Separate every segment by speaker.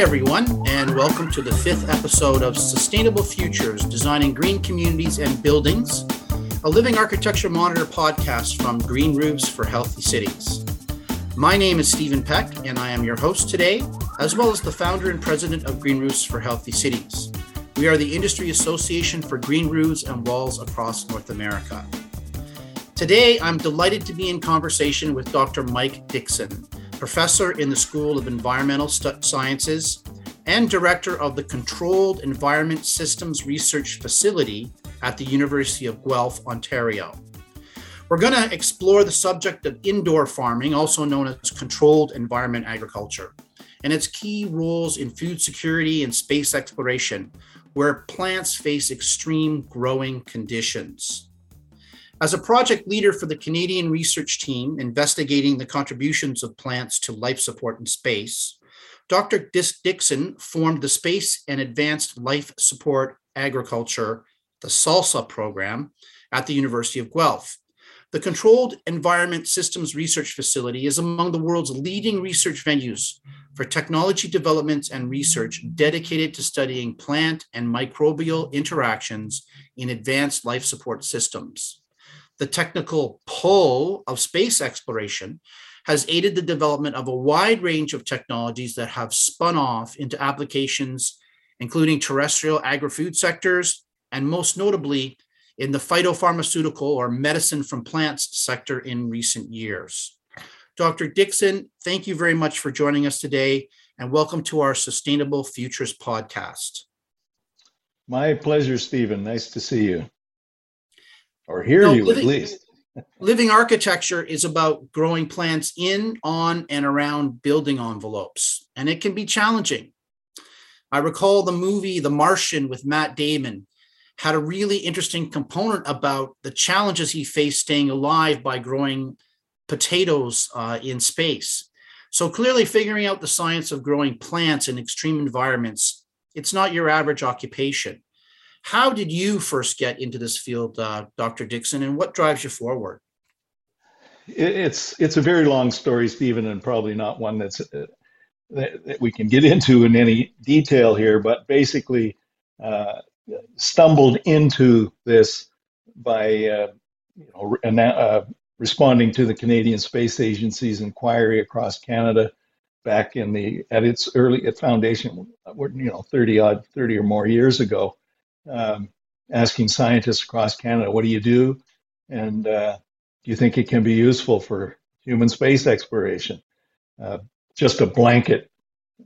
Speaker 1: Everyone, and welcome to the fifth episode of Sustainable Futures Designing Green Communities and Buildings, a living architecture monitor podcast from Green Roofs for Healthy Cities. My name is Stephen Peck, and I am your host today, as well as the founder and president of Green Roofs for Healthy Cities. We are the industry association for green roofs and walls across North America. Today, I'm delighted to be in conversation with Dr. Mike Dixon, professor in the School of Environmental Sciences and director of the Controlled Environment Systems Research Facility at the University of Guelph, Ontario. We're going to explore the subject of indoor farming, also known as controlled environment agriculture, and its key roles in food security and space exploration, where plants face extreme growing conditions. As a project leader for the Canadian research team investigating the contributions of plants to life support in space, Dr. Dixon formed the Space and Advanced Life Support Agriculture, the SALSA program, at the University of Guelph. The Controlled Environment Systems Research Facility is among the world's leading research venues for technology development and research dedicated to studying plant and microbial interactions in advanced life support systems the technical pull of space exploration has aided the development of a wide range of technologies that have spun off into applications, including terrestrial agri-food sectors, and most notably in the phytopharmaceutical or medicine from plants sector in recent years. Dr. Dixon, thank you very much for joining us today and welcome to our Sustainable Futures podcast.
Speaker 2: My pleasure, Stephen. Nice to see you or hear you, living, at least.
Speaker 1: living architecture is about growing plants in, on, and around building envelopes, and it can be challenging. I recall the movie The Martian with Matt Damon had a really interesting component about the challenges he faced staying alive by growing potatoes uh, in space. So clearly, figuring out the science of growing plants in extreme environments, it's not your average occupation. How did you first get into this field, uh, Dr. Dixon, and what drives you forward?
Speaker 2: It's it's a very long story, Stephen, and probably not one that's uh, that, that, we can get into in any detail here. But basically, uh, stumbled into this by uh, you know uh, responding to the Canadian Space Agency's inquiry across Canada back in the at its early at foundation, you know, thirty odd, thirty or more years ago um, asking scientists across Canada, what do you do? And uh, do you think it can be useful for human space exploration? Uh, just a blanket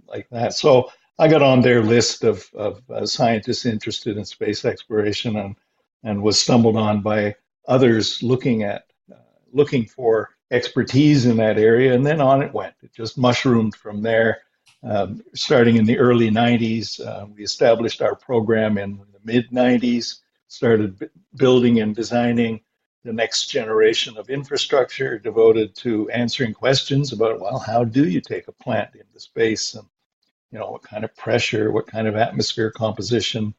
Speaker 2: like that. So I got on their list of, of uh, scientists interested in space exploration and, and was stumbled on by others looking at uh, looking for expertise in that area. And then on it went. It just mushroomed from there. Um, starting in the early 90s, uh, we established our program in mid 90s, started b- building and designing the next generation of infrastructure devoted to answering questions about, well, how do you take a plant into space and, you know, what kind of pressure, what kind of atmosphere composition,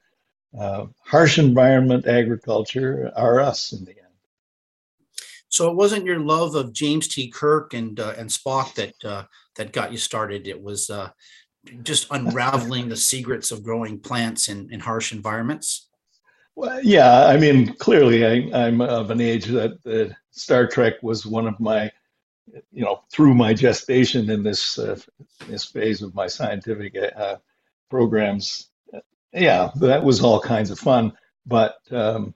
Speaker 2: uh, harsh environment agriculture are us in the end.
Speaker 1: So it wasn't your love of James T. Kirk and uh, and Spock that uh, that got you started. It was uh, just unraveling the secrets of growing plants in, in harsh environments?
Speaker 2: Well, yeah, I mean, clearly I, am of an age that, that Star Trek was one of my, you know, through my gestation in this uh, this phase of my scientific uh, programs. Yeah, that was all kinds of fun. But um,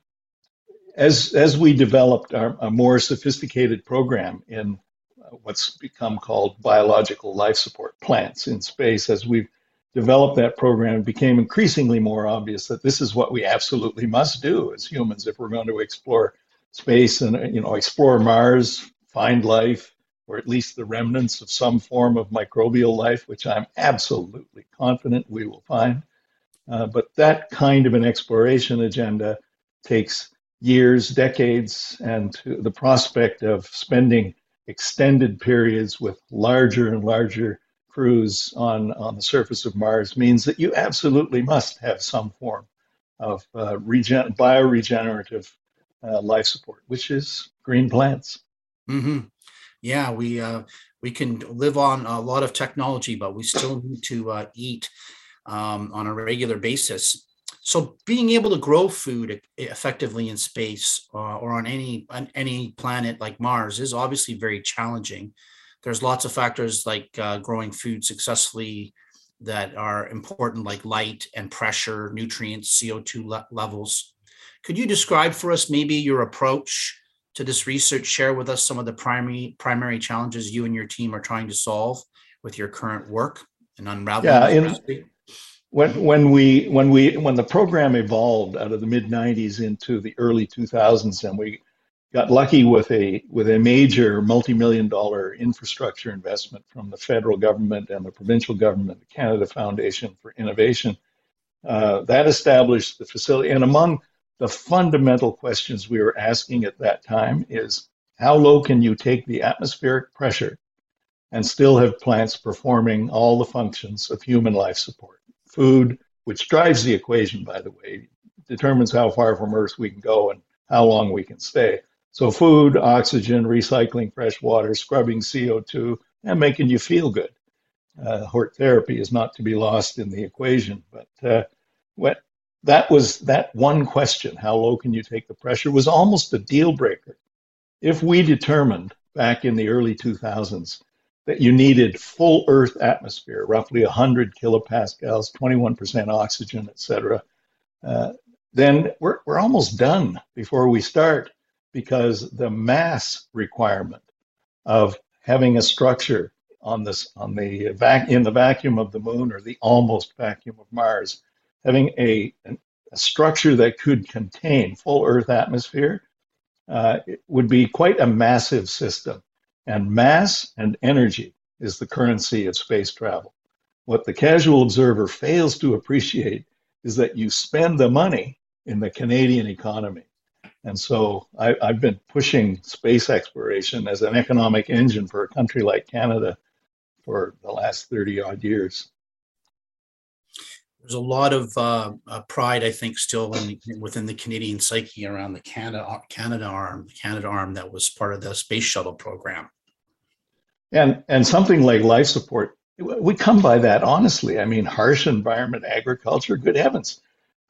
Speaker 2: as as we developed our, a more sophisticated program in what's become called biological life support plants in space. As we've developed that program, it became increasingly more obvious that this is what we absolutely must do as humans if we're going to explore space and you know explore Mars, find life, or at least the remnants of some form of microbial life, which I'm absolutely confident we will find. Uh, but that kind of an exploration agenda takes years, decades, and the prospect of spending extended periods with larger and larger crews on, on the surface of Mars means that you absolutely must have some form of uh, regen- bioregenerative uh, life support, which is green plants.
Speaker 1: Mm-hmm. Yeah, we uh, we can live on a lot of technology, but we still need to uh, eat um, on a regular basis. So, being able to grow food effectively in space uh, or on any on any planet like Mars is obviously very challenging. There's lots of factors like uh, growing food successfully that are important, like light and pressure, nutrients, CO2 le- levels. Could you describe for us maybe your approach to this research? Share with us some of the primary primary challenges you and your team are trying to solve with your current work and unraveling.
Speaker 2: Yeah, when when we when we when the program evolved out of the mid '90s into the early 2000s, and we got lucky with a with a major multi-million dollar infrastructure investment from the federal government and the provincial government, the Canada Foundation for Innovation. Uh, that established the facility, and among the fundamental questions we were asking at that time is how low can you take the atmospheric pressure and still have plants performing all the functions of human life support? Food, which drives the equation, by the way, determines how far from Earth we can go and how long we can stay. So, food, oxygen, recycling fresh water, scrubbing CO2, and making you feel good. Uh, HORT therapy is not to be lost in the equation. But uh, what, that was that one question how low can you take the pressure was almost a deal breaker. If we determined back in the early 2000s that you needed full Earth atmosphere, roughly 100 kilopascals, 21% oxygen, et cetera, uh, then we're, we're almost done before we start because the mass requirement of having a structure on this on the vac in the vacuum of the moon or the almost vacuum of Mars, having a, a structure that could contain full Earth atmosphere uh, would be quite a massive system. And mass and energy is the currency of space travel. What the casual observer fails to appreciate is that you spend the money in the Canadian economy. And so I, have been pushing space exploration as an economic engine for a country like Canada for the last 30 odd years.
Speaker 1: There's a lot of uh, uh, pride, I think, still in, within the Canadian psyche around the Canada Canadarm, the Canadarm that was part of the space shuttle program.
Speaker 2: And and something like life support, we come by that honestly. I mean, harsh environment agriculture. Good heavens,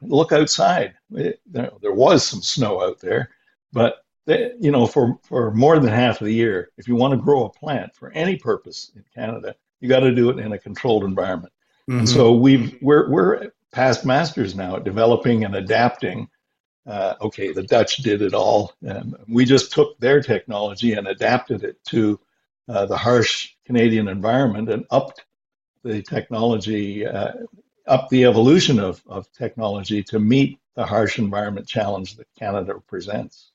Speaker 2: look outside. It, there, there, was some snow out there, but they, you know, for, for more than half of the year, if you want to grow a plant for any purpose in Canada, you got to do it in a controlled environment. Mm-hmm. And so we've we're we're past masters now at developing and adapting. Uh, okay, the Dutch did it all, and we just took their technology and adapted it to uh, the harsh Canadian environment and upped the technology uh, up the evolution of, of technology to meet the harsh environment challenge that Canada presents.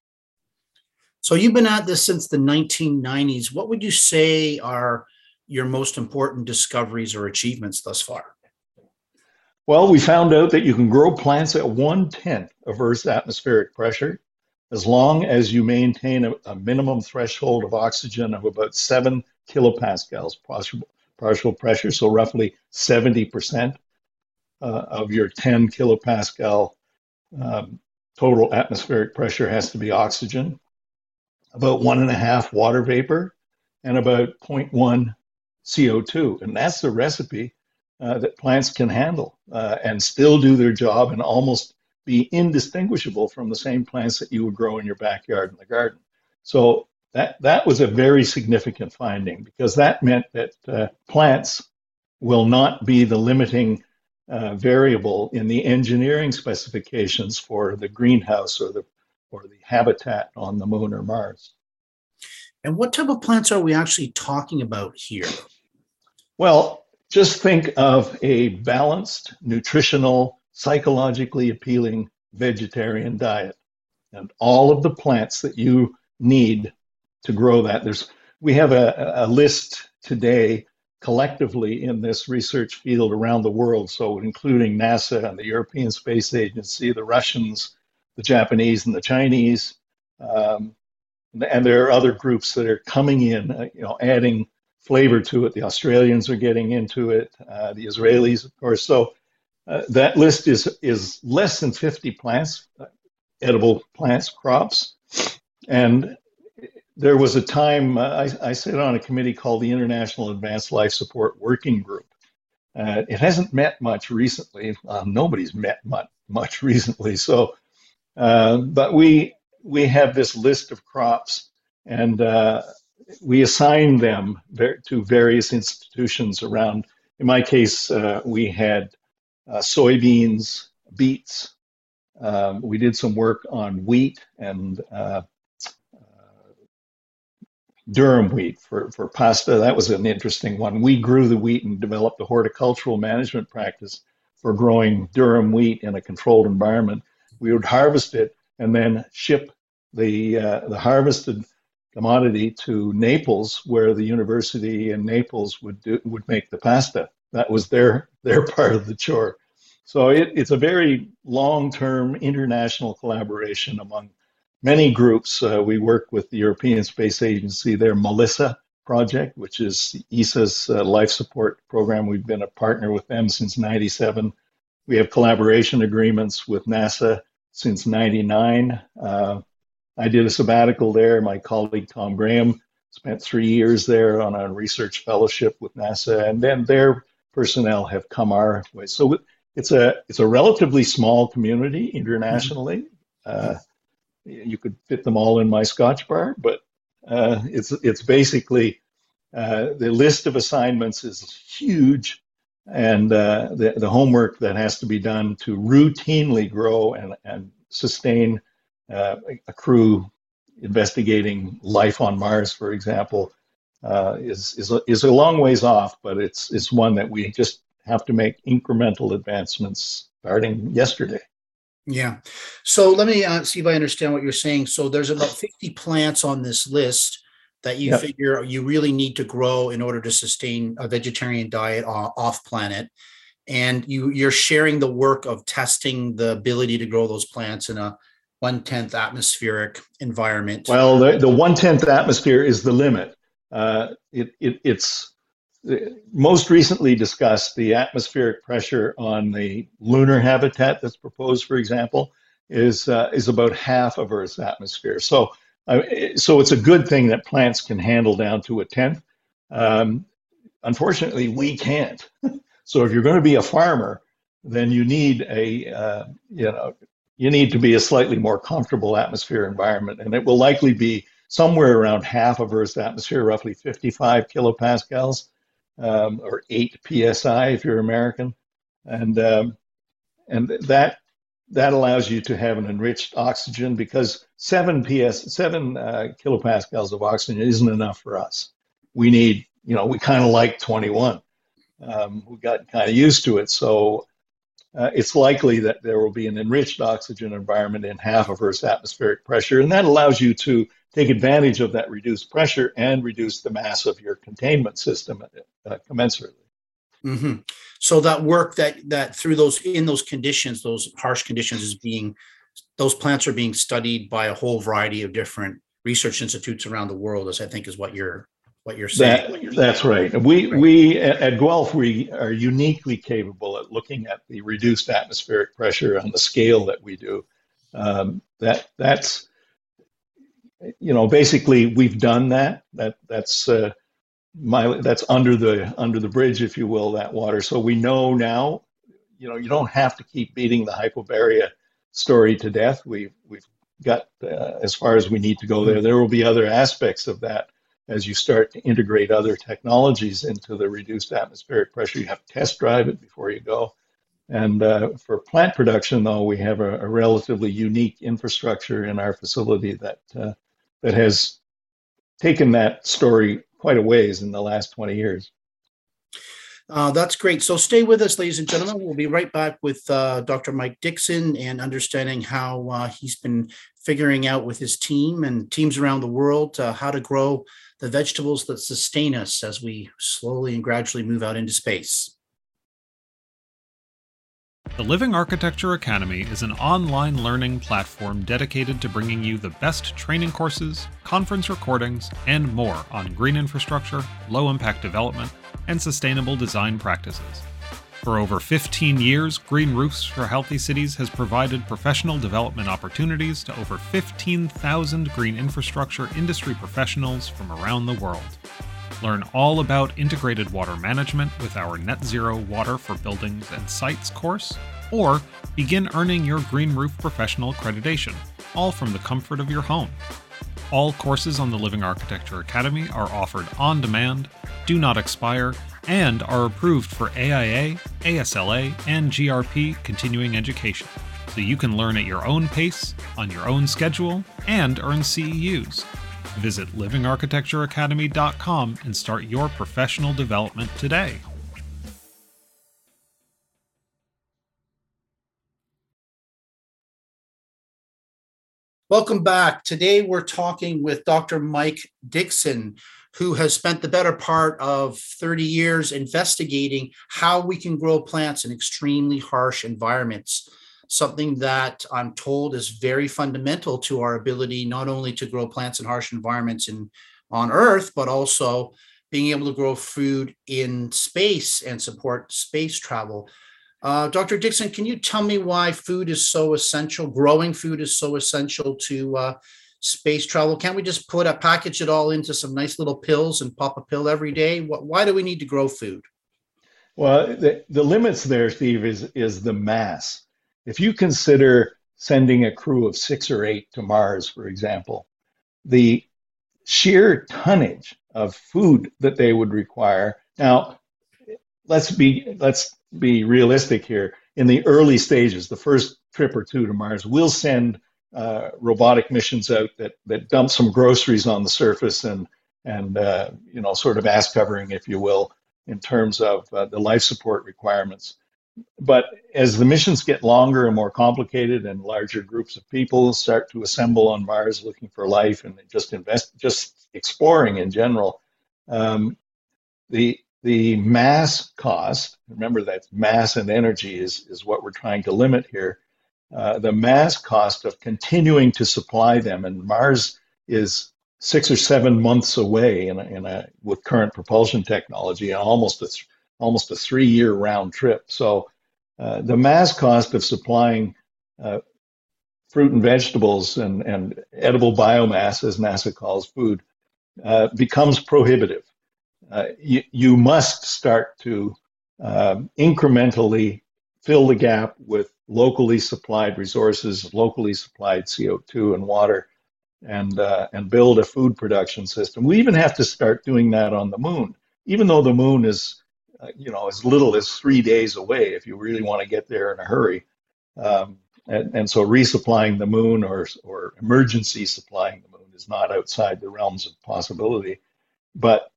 Speaker 1: So you've been at this since the 1990s. What would you say are your most important discoveries or achievements thus far?
Speaker 2: Well, we found out that you can grow plants at one tenth of Earth's atmospheric pressure as long as you maintain a, a minimum threshold of oxygen of about seven kilopascals partial, partial pressure, so roughly 70% uh, of your 10 kilopascal um, total atmospheric pressure has to be oxygen, about one and a half water vapor, and about 0.1 CO2. And that's the recipe uh, that plants can handle uh, and still do their job and almost be indistinguishable from the same plants that you would grow in your backyard in the garden. So that, that was a very significant finding because that meant that uh, plants will not be the limiting uh, variable in the engineering specifications for the greenhouse or the or the habitat on the moon or Mars.
Speaker 1: And what type of plants are we actually talking about here?
Speaker 2: Well, just think of a balanced, nutritional, psychologically appealing vegetarian diet and all of the plants that you need to grow that. There's we have a, a list today collectively in this research field around the world, so including NASA and the European Space Agency, the Russians, the Japanese, and the Chinese. Um, and there are other groups that are coming in, uh, you know, adding flavor to it. The Australians are getting into it, uh, the Israelis, of course. So uh, that list is is less than 50 plants, uh, edible plants, crops, and there was a time uh, I, I sat on a committee called the International Advanced Life Support Working Group. Uh, it hasn't met much recently. Uh, nobody's met much, much recently. So, uh, but we we have this list of crops, and we assign them to various institutions around. In my case, uh, we had soybeans, beets. Um, we did some work on wheat and durum wheat for, for pasta. That was an interesting one. We grew the wheat and developed a horticultural management practice for growing durum wheat in a controlled environment. We would harvest it and then ship the uh, the harvested commodity to Naples, where the university in Naples would do, would make the pasta. That was their their part of the chore. So it, it's a very long term international collaboration among many groups. Uh, we work with the European Space Agency, their MELiSSA project, which is ESA's uh, life support program. We've been a partner with them since 97. We have collaboration agreements with NASA since 99. Uh, I did a sabbatical there. My colleague Tom Graham spent three years there on a research fellowship with NASA, and then their personnel have come our way. So it's a it's a relatively small community internationally. Uh, you could fit them all in my Scotch bar, but uh, it's it's basically uh, the list of assignments is huge, and uh, the the homework that has to be done to routinely grow and and sustain uh, a crew investigating life on Mars, for example, uh, is is a, is a long ways off, but it's it's one that we just have to make incremental advancements starting yesterday.
Speaker 1: Yeah. So let me uh, see if I understand what you're saying. So there's about 50 plants on this list that you yep. figure you really need to grow in order to sustain a vegetarian diet off planet. And you you're sharing the work of testing the ability to grow those plants in a one tenth atmospheric environment.
Speaker 2: Well, the, the one tenth atmosphere is the limit. Uh, it, it it's most recently discussed, the atmospheric pressure on the lunar habitat that's proposed, for example, is uh, is about half of Earth's atmosphere. So, uh, so it's a good thing that plants can handle down to a tenth. Um, unfortunately, we can't. so, if you're going to be a farmer, then you need a uh, you know you need to be a slightly more comfortable atmosphere environment, and it will likely be somewhere around half of Earth's atmosphere, roughly 55 kilopascals um, or eight psi if you're American, and um, and that that allows you to have an enriched oxygen because seven ps seven uh, kilopascals of oxygen isn't enough for us. We need you know we kind of like 21. Um, we got kind of used to it, so uh, it's likely that there will be an enriched oxygen environment in half of Earth's atmospheric pressure, and that allows you to take advantage of that reduced pressure and reduce the mass of your containment system uh, commensurately.
Speaker 1: Mm-hmm. So that work that that through those in those conditions, those harsh conditions, is being those plants are being studied by a whole variety of different research institutes around the world. As I think is what you're what you're saying.
Speaker 2: That, you're that's right. We right. we at Guelph we are uniquely capable at looking at the reduced atmospheric pressure on the scale that we do. Um, that that's you know basically we've done that. That that's uh, my that's under the under the bridge, if you will, that water. So we know now. You know you don't have to keep beating the hypobaria story to death. We've we've got uh, as far as we need to go there. There will be other aspects of that as you start to integrate other technologies into the reduced atmospheric pressure, you have to test drive it before you go. And uh, for plant production, though, we have a, a, relatively unique infrastructure in our facility that uh, that has taken that story quite a ways in the last 20 years.
Speaker 1: Uh, that's great. So stay with us, ladies and gentlemen. We'll be right back with uh, Dr. Mike Dixon and understanding how uh, he's been figuring out with his team and teams around the world uh, how to grow the vegetables that sustain us as we slowly and gradually move out into space.
Speaker 3: The Living Architecture Academy is an online learning platform dedicated to bringing you the best training courses, conference recordings, and more on green infrastructure, low impact development, and sustainable design practices. For over 15 years, Green Roofs for Healthy Cities has provided professional development opportunities to over 15,000 green infrastructure industry professionals from around the world. Learn all about integrated water management with our Net Zero Water for Buildings and Sites course, or begin earning your Green Roof Professional accreditation, all from the comfort of your home. All courses on the Living Architecture Academy are offered on demand, do not expire, and are approved for AIA, ASLA, and GRP continuing education, so you can learn at your own pace, on your own schedule, and earn CEUs. Visit livingarchitectureacademy.com and start your professional development today.
Speaker 1: Welcome back. Today we're talking with Dr. Mike Dixon, who has spent the better part of 30 years investigating how we can grow plants in extremely harsh environments. Something that I'm told is very fundamental to our ability not only to grow plants in harsh environments in, on Earth, but also being able to grow food in space and support space travel. Uh, Dr. Dixon, can you tell me why food is so essential? Growing food is so essential to uh, space travel? Can't we just put a package it all into some nice little pills and pop a pill every day? What, why do we need to grow food?
Speaker 2: Well, the, the limits there, Steve, is is the mass. If you consider sending a crew of six or eight to Mars, for example, the sheer tonnage of food that they would require. Now, let's be let's be realistic here. In the early stages, the first trip or two to Mars, we'll send uh, robotic missions out that that dump some groceries on the surface and and uh, you know sort of ass covering, if you will, in terms of uh, the life support requirements. But as the missions get longer and more complicated, and larger groups of people start to assemble on Mars looking for life and just invest, just exploring in general, um, the the mass cost. Remember that mass and energy is is what we're trying to limit here uh, the mass cost of continuing to supply them, and Mars is six or seven months away in a, in a with current propulsion technology, almost a almost a three year round trip. So uh, the mass cost of supplying uh, fruit and vegetables and, and edible biomass, as NASA calls food, uh, becomes prohibitive. Uh, you, you must start to um, incrementally fill the gap with locally supplied resources, locally supplied CO2 and water, and uh, and build a food production system. We even have to start doing that on the moon, even though the moon is, uh, you know, as little as three days away if you really want to get there in a hurry. Um, and, and so resupplying the moon or or emergency supplying the moon is not outside the realms of possibility. But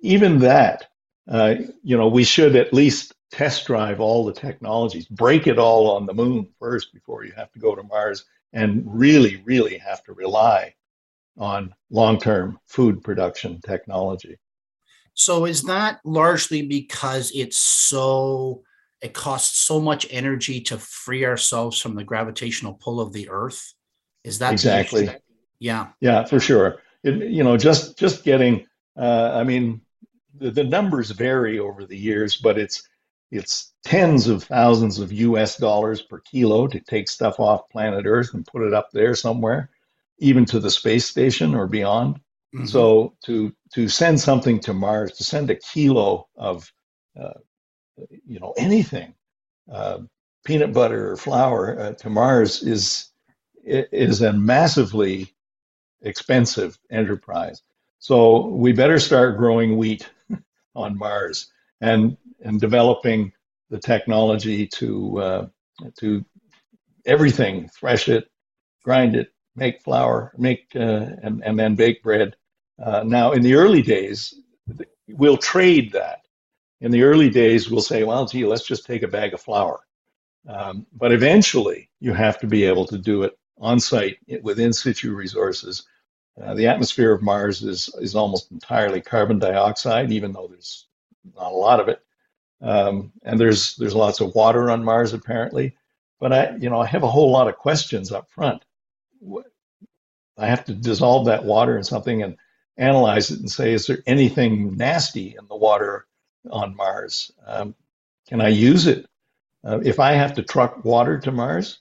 Speaker 2: even that, uh, you know, we should at least test drive all the technologies, break it all on the moon first before you have to go to Mars, and really, really have to rely on long term food production technology.
Speaker 1: So, is that largely because it's so, it costs so much energy to free ourselves from the gravitational pull of the Earth? Is that
Speaker 2: exactly?
Speaker 1: Yeah.
Speaker 2: Yeah, for sure. It, you know, just just getting. Uh, I mean, the, the numbers vary over the years, but it's it's tens of thousands of US dollars per kilo to take stuff off planet Earth and put it up there somewhere, even to the space station or beyond. Mm-hmm. So to to send something to Mars, to send a kilo of uh, you know anything, uh, peanut butter or flour uh, to Mars is is a massively expensive enterprise. So we better start growing wheat on Mars and and developing the technology to uh, to everything, thresh it, grind it, make flour, make uh, and and then bake bread. Uh, now, in the early days, we'll trade that. In the early days, we'll say, well, gee, let's just take a bag of flour. Um, but eventually, you have to be able to do it on site with in situ resources. Uh, the atmosphere of Mars is is almost entirely carbon dioxide, even though there's not a lot of it. Um, and there's there's lots of water on Mars apparently, but I you know I have a whole lot of questions up front. I have to dissolve that water in something and analyze it and say, is there anything nasty in the water on Mars? Um, can I use it? Uh, if I have to truck water to Mars,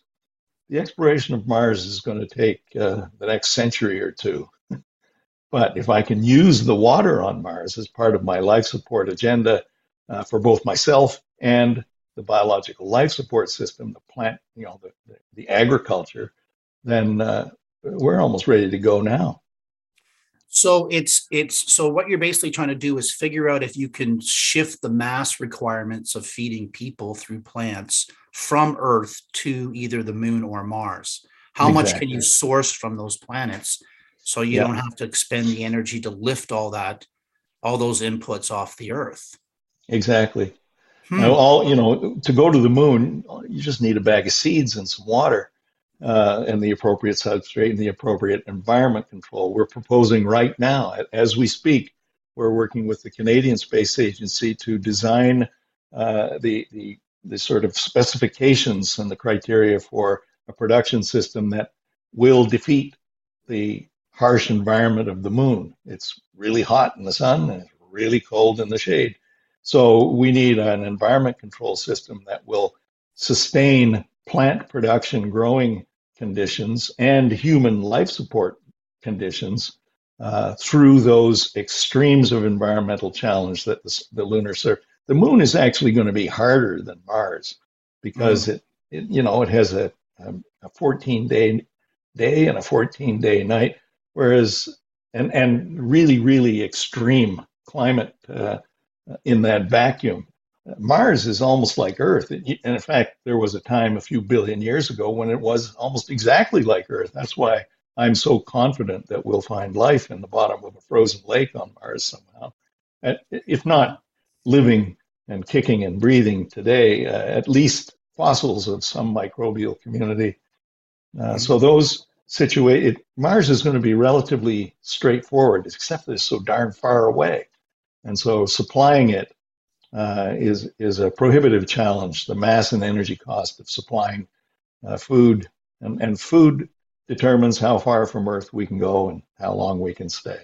Speaker 2: the exploration of Mars is going to take uh, the next century or two. but if I can use the water on Mars as part of my life support agenda uh, for both myself and the biological life support system, the plant, you know, the, the, agriculture, then uh, we're almost ready to go now.
Speaker 1: So it's it's so what you're basically trying to do is figure out if you can shift the mass requirements of feeding people through plants from Earth to either the moon or Mars. How exactly. much can you source from those planets so you don't have to expend the energy to lift all that all those inputs off the Earth?
Speaker 2: Exactly. Hmm. Now, all you know, to go to the moon, you just need a bag of seeds and some water uh, and the appropriate substrate and the appropriate environment control. We're proposing right now, as we speak, we're working with the Canadian Space Agency to design uh, the, the, the sort of specifications and the criteria for a production system that will defeat the harsh environment of the moon. It's really hot in the sun and it's really cold in the shade. So we need an environment control system that will sustain plant production growing conditions and human life support conditions uh, through those extremes of environmental challenge that the, the lunar surface. The moon is actually going to be harder than Mars because mm. it, it, you know, it has a, a 14 day day and a 14 day night, whereas and and really really extreme climate uh, in that vacuum. Mars is almost like Earth. And in fact, there was a time a few billion years ago when it was almost exactly like Earth. That's why I'm so confident that we'll find life in the bottom of a frozen lake on Mars somehow. If not living and kicking and breathing today, uh, at least fossils of some microbial community. Uh, so those situated, Mars is going to be relatively straightforward, except that it's so darn far away. And so supplying it uh, is is a prohibitive challenge. The mass and energy cost of supplying uh, food and, and food determines how far from Earth we can go and how long we can stay.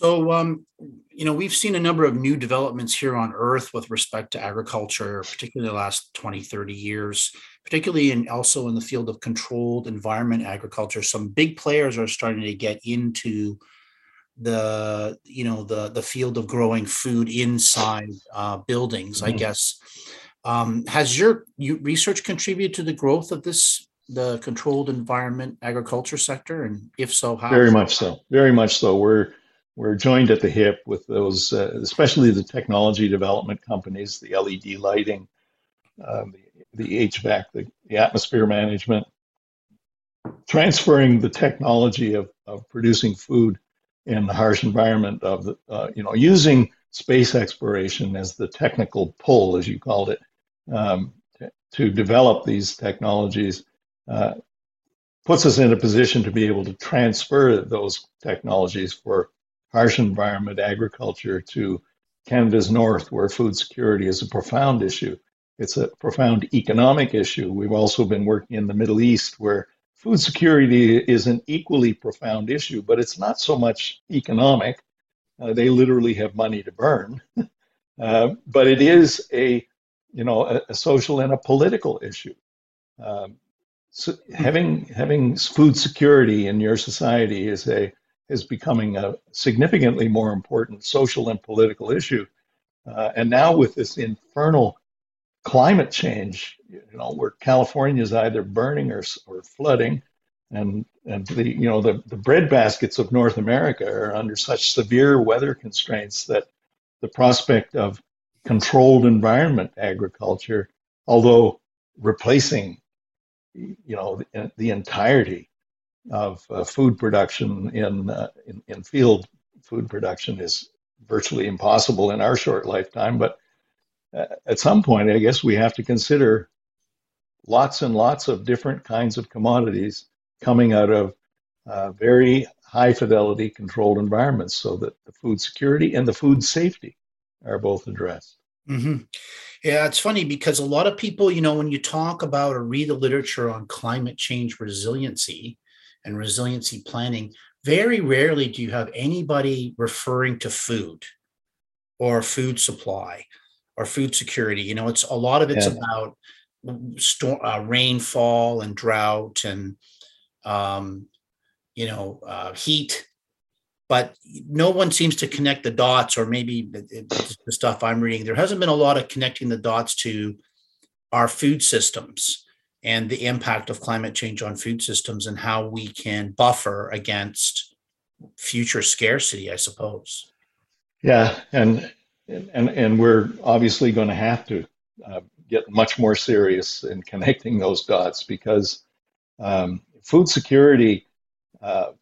Speaker 1: So, um, you know, we've seen a number of new developments here on Earth with respect to agriculture, particularly the last 20, 30 years, particularly in also in the field of controlled environment agriculture. Some big players are starting to get into the you know the the field of growing food inside uh, buildings mm-hmm. i guess. Um, has your you, research contributed to the growth of this the controlled environment agriculture sector? And if so how?
Speaker 2: Very much so. Very much so. We're we're joined at the hip with those uh, especially the technology development companies the led lighting um, the, the hvac the, the atmosphere management. Transferring the technology of, of producing food in the harsh environment of the, uh, you know, using space exploration as the technical pull, as you called it, um, to, to, develop these technologies uh, puts us in a position to be able to transfer those technologies for harsh environment agriculture to Canada's north, where food security is a profound issue. It's a profound economic issue. We've also been working in the Middle East, where food security is an equally profound issue, but it's not so much economic. Uh, they literally have money to burn, uh, but it is a you know a, a social and a political issue. Um, so having having food security in your society is a is becoming a significantly more important social and political issue. Uh, and now with this infernal climate change, you know, where California is either burning or, or flooding, and and the you know the, the bread baskets of North America are under such severe weather constraints that the prospect of controlled environment agriculture, although replacing you know the, the entirety of uh, food production in, uh, in in field food production is virtually impossible in our short lifetime, but at some point, I guess we have to consider lots and lots of different kinds of commodities coming out of uh, very high fidelity controlled environments so that the food security and the food safety are both addressed.
Speaker 1: Mm-hmm. Yeah, it's funny because a lot of people, you know, when you talk about or read the literature on climate change resiliency and resiliency planning, very rarely do you have anybody referring to food or food supply or food security. You know, it's a lot of it's
Speaker 2: Yeah.
Speaker 1: about storm, uh, rainfall and drought and um, you know uh, heat, but no one seems to connect the dots. Or maybe the, stuff I'm reading, there hasn't been a lot of connecting the dots to our food systems and the impact of climate change on food systems and how we can buffer against future scarcity. I suppose.
Speaker 2: Yeah, and and and we're obviously going to have to uh, get much more serious in connecting those dots because um, food security. Uh,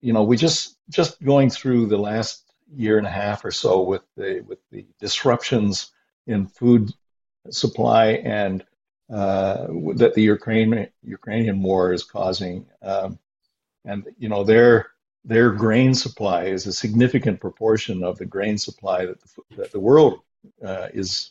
Speaker 2: you know, we just just going through the last year and a half or so with the with the disruptions in food supply and uh, that the Ukraine Ukrainian war is causing, um, and you know their their grain supply is a significant proportion of the grain supply that the, that the world uh, is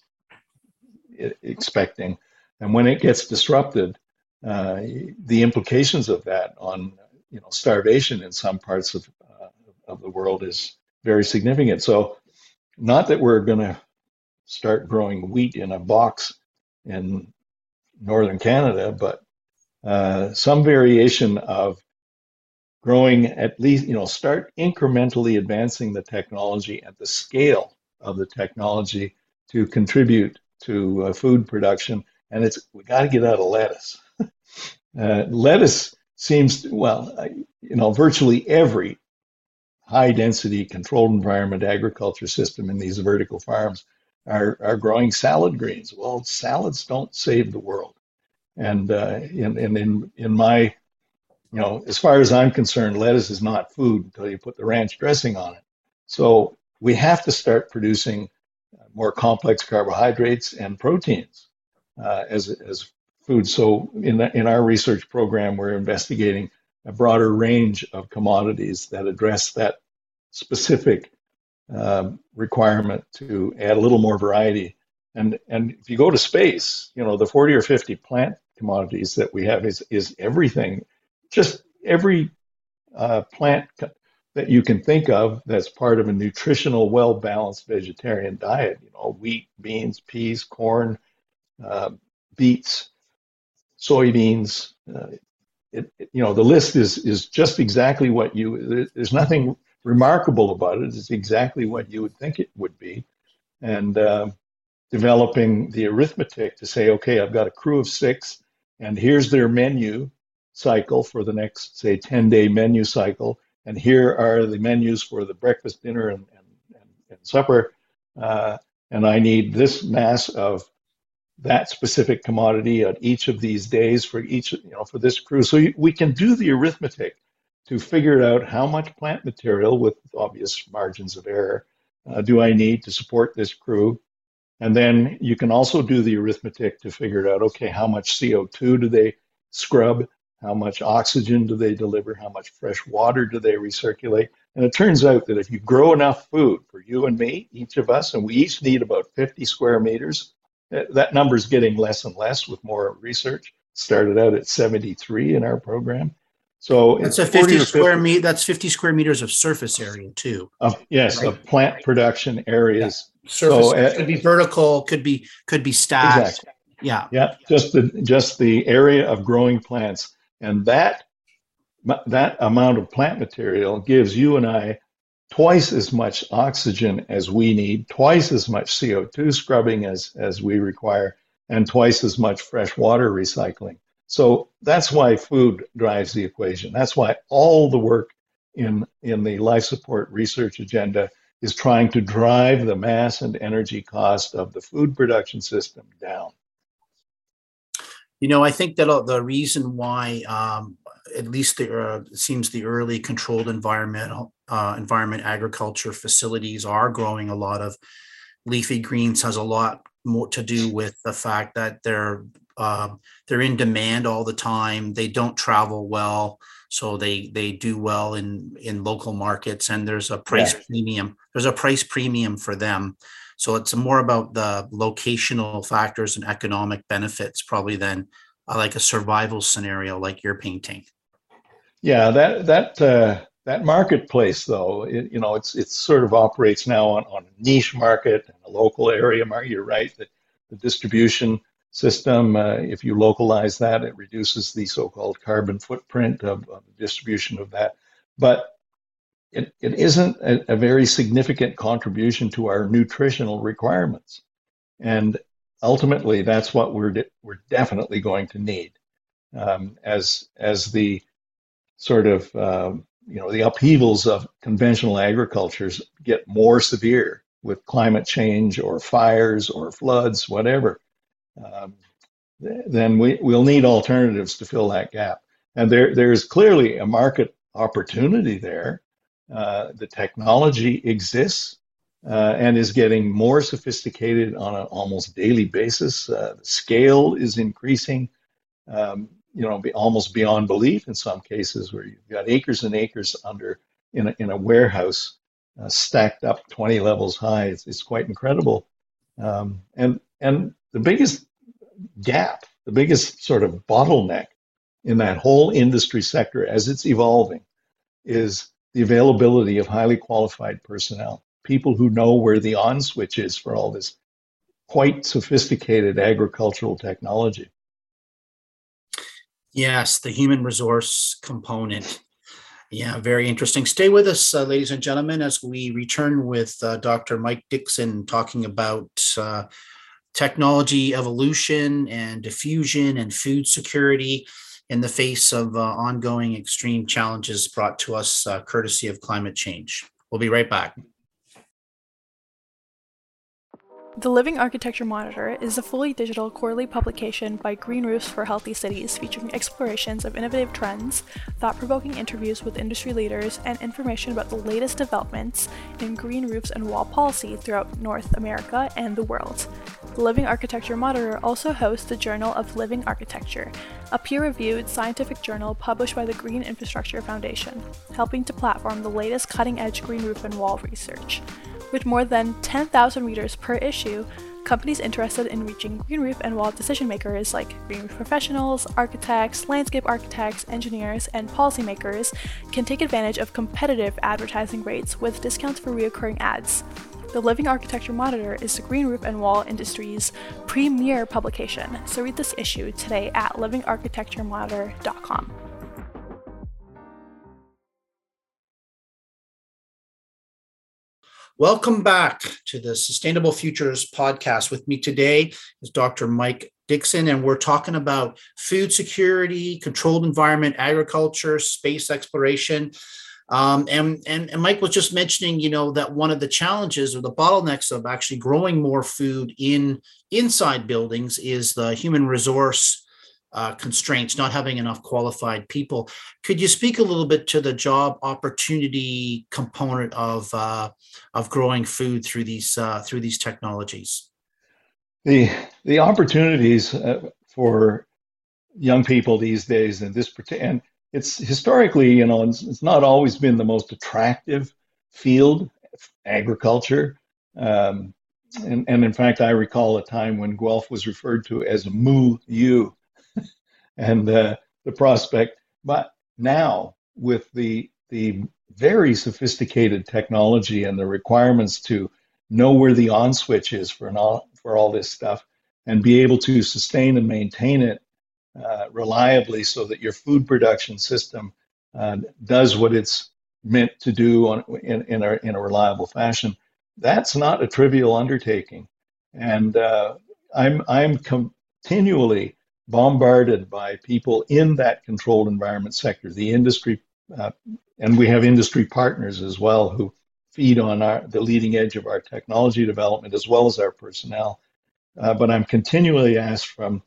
Speaker 2: i- expecting, and when it gets disrupted, uh, the implications of that on you know starvation in some parts of uh, of the world is very significant. So, not that we're going to start growing wheat in a box in northern Canada, but uh, some variation of growing at least, you know, start incrementally advancing the technology at the scale of the technology to contribute to uh, food production. And it's we got to get out of lettuce. uh, lettuce seems to, well, you know, virtually every high density controlled environment agriculture system in these vertical farms are, are growing salad greens. Well, salads don't save the world. And uh, in, in, in, in my, you know, as far as I'm concerned, lettuce is not food until you put the ranch dressing on it. So we have to start producing more complex carbohydrates and proteins uh, as, as food. So in, the, in our research program, we're investigating a broader range of commodities that address that specific um, requirement to add a little more variety. And and if you go to space, you know the 40 or 50 plant commodities that we have is is everything, just every uh, plant that you can think of that's part of a nutritional, well balanced vegetarian diet. You know, wheat, beans, peas, corn, uh, beets, soybeans. Uh, it, it- you know, the list is is just exactly what you. there- There's nothing remarkable about. It's exactly what you would think it would be, and uh, developing the arithmetic to say, okay, I've got a crew of six, and here's their menu cycle for the next, say, 10 day menu cycle, and here are the menus for the breakfast, dinner, and and, and, and supper, uh, and I need this mass of that specific commodity at each of these days for each, you know, for this crew. So we can do the arithmetic to figure out how much plant material with obvious margins of error uh, do I need to support this crew. And then you can also do the arithmetic to figure out, okay, how much CO2 do they scrub? How much oxygen do they deliver? How much fresh water do they recirculate? And it turns out that if you grow enough food for you and me, each of us, and we each need about 50 square meters, that that number is getting less and less with more research. Started out at 73 in our program. So
Speaker 1: That's
Speaker 2: it's
Speaker 1: a
Speaker 2: 40
Speaker 1: 50
Speaker 2: or
Speaker 1: square meter. That's 50 square meters of surface area too.
Speaker 2: of yes, of plant production areas.
Speaker 1: Surface
Speaker 2: So, uh,
Speaker 1: could be vertical, could be could be stacked.
Speaker 2: Exactly.
Speaker 1: Yeah.
Speaker 2: Yeah, just the just the area of growing plants, and that that amount of plant material gives you and I twice as much oxygen as we need, twice as much CO2 scrubbing as as we require, and twice as much fresh water recycling. So that's why food drives the equation. That's why all the work in in the life support research agenda is trying to drive the mass and energy cost of the food production system down.
Speaker 1: You know, I think that uh, the reason why, um, at least the uh, it seems the early controlled environmental uh, environment agriculture facilities are growing a lot of leafy greens has a lot more to do with the fact that they're um, they're in demand all the time. They don't travel well, so they they do well in in local markets, and there's a price
Speaker 2: Yeah.
Speaker 1: premium. There's a price premium for them. So it's more about the locational factors and economic benefits probably than uh, like a survival scenario like you're painting.
Speaker 2: Yeah, that that uh, that marketplace, though, it, you know, it's it sort of operates now on, on a niche market and a local area market. You're right that the distribution system, uh, if you localize that, it reduces the so-called carbon footprint of, of the distribution of that. But it, it isn't a, a, very significant contribution to our nutritional requirements. And ultimately, that's what we're, de- we're definitely going to need um, as, as the sort of, um, you know, the upheavals of conventional agricultures get more severe with climate change or fires or floods, whatever. Um, then we, we'll need alternatives to fill that gap. And there, there's clearly a market opportunity there uh, the technology exists uh, and is getting more sophisticated on an almost daily basis. Uh, the scale is increasing, um, you know, be almost beyond belief in some cases, where you've got acres and acres under in a, in a warehouse uh, stacked up 20 levels high. It's, it's quite incredible. Um, and and the biggest gap, the biggest sort of bottleneck in that whole industry sector as it's evolving is the availability of highly qualified personnel, people who know where the on switch is for all this quite sophisticated agricultural technology.
Speaker 1: Yes, the human resource component. Yeah, very interesting. Stay with us, uh, ladies and gentlemen, as we return with uh, Dr. Mike Dixon talking about uh, technology evolution and diffusion and food security in the face of uh, ongoing extreme challenges brought to us uh, courtesy of climate change. We'll be right back.
Speaker 4: The Living Architecture Monitor is a fully digital quarterly publication by Green Roofs for Healthy Cities featuring explorations of innovative trends, thought provoking interviews with industry leaders, and information about the latest developments in green roofs and wall policy throughout North America and the world. The Living Architecture Monitor also hosts the Journal of Living Architecture, a peer reviewed scientific journal published by the Green Infrastructure Foundation, helping to platform the latest cutting edge green roof and wall research. With more than 10,000 readers per issue, companies interested in reaching green roof and wall decision makers like green roof professionals, architects, landscape architects, engineers, and policymakers can take advantage of competitive advertising rates with discounts for reoccurring ads. The Living Architecture Monitor is the green roof and wall industry's premier publication, so read this issue today at livingarchitecturemonitor.com.
Speaker 1: Welcome back to the Sustainable Futures podcast. With me today is Dr. Mike Dixon, and we're talking about food security, controlled environment, agriculture, space exploration. Um, and, and, and Mike was just mentioning, you know, that one of the challenges or the bottlenecks of actually growing more food in inside buildings is the human resource uh, constraints, not having enough qualified people. Could you speak a little bit to the job opportunity component of uh, of growing food through these uh, through these technologies?
Speaker 2: The the opportunities uh, for young people these days, and this and it's historically, you know, it's, it's, not always been the most attractive field, agriculture. Um, and, and, in fact, I recall a time when Guelph was referred to as Moo U and uh, the prospect. But now, with the, the very sophisticated technology and the requirements to know where the on switch is for, all, for all this stuff and be able to sustain and maintain it uh, reliably so that your food production system uh, does what it's meant to do on, in, in, a, in a reliable fashion. That's not a trivial undertaking. And uh, I'm, I'm continually bombarded by people in that controlled environment sector, the industry, uh, and we have industry partners as well who feed on our, the leading edge of our technology development as well as our personnel. Uh, but I'm continually asked from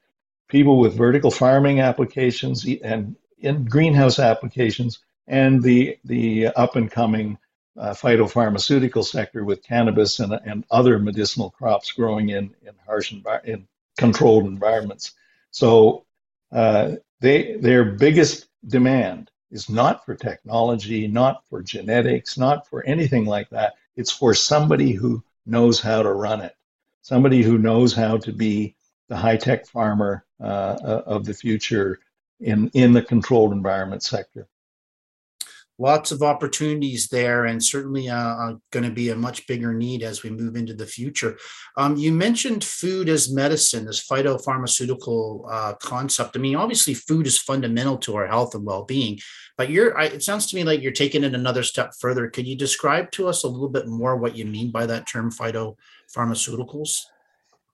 Speaker 2: people with vertical farming applications and in greenhouse applications, and the the up and coming uh, phytopharmaceutical sector with cannabis and, and other medicinal crops growing in in harsh envi- in controlled environments. So uh, they their biggest demand is not for technology, not for genetics, not for anything like that. It's for somebody who knows how to run it, somebody who knows how to be the high tech farmer uh, uh, of the future in, in the controlled environment sector.
Speaker 1: Lots of opportunities there and certainly uh, uh going to be a much bigger need as we move into the future. Um, you mentioned food as medicine this phytopharmaceutical uh, concept. I mean obviously food is fundamental to our health and well-being but you're I, it sounds to me like you're taking it another step further. Could you describe to us a little bit more what you mean by that term phytopharmaceuticals?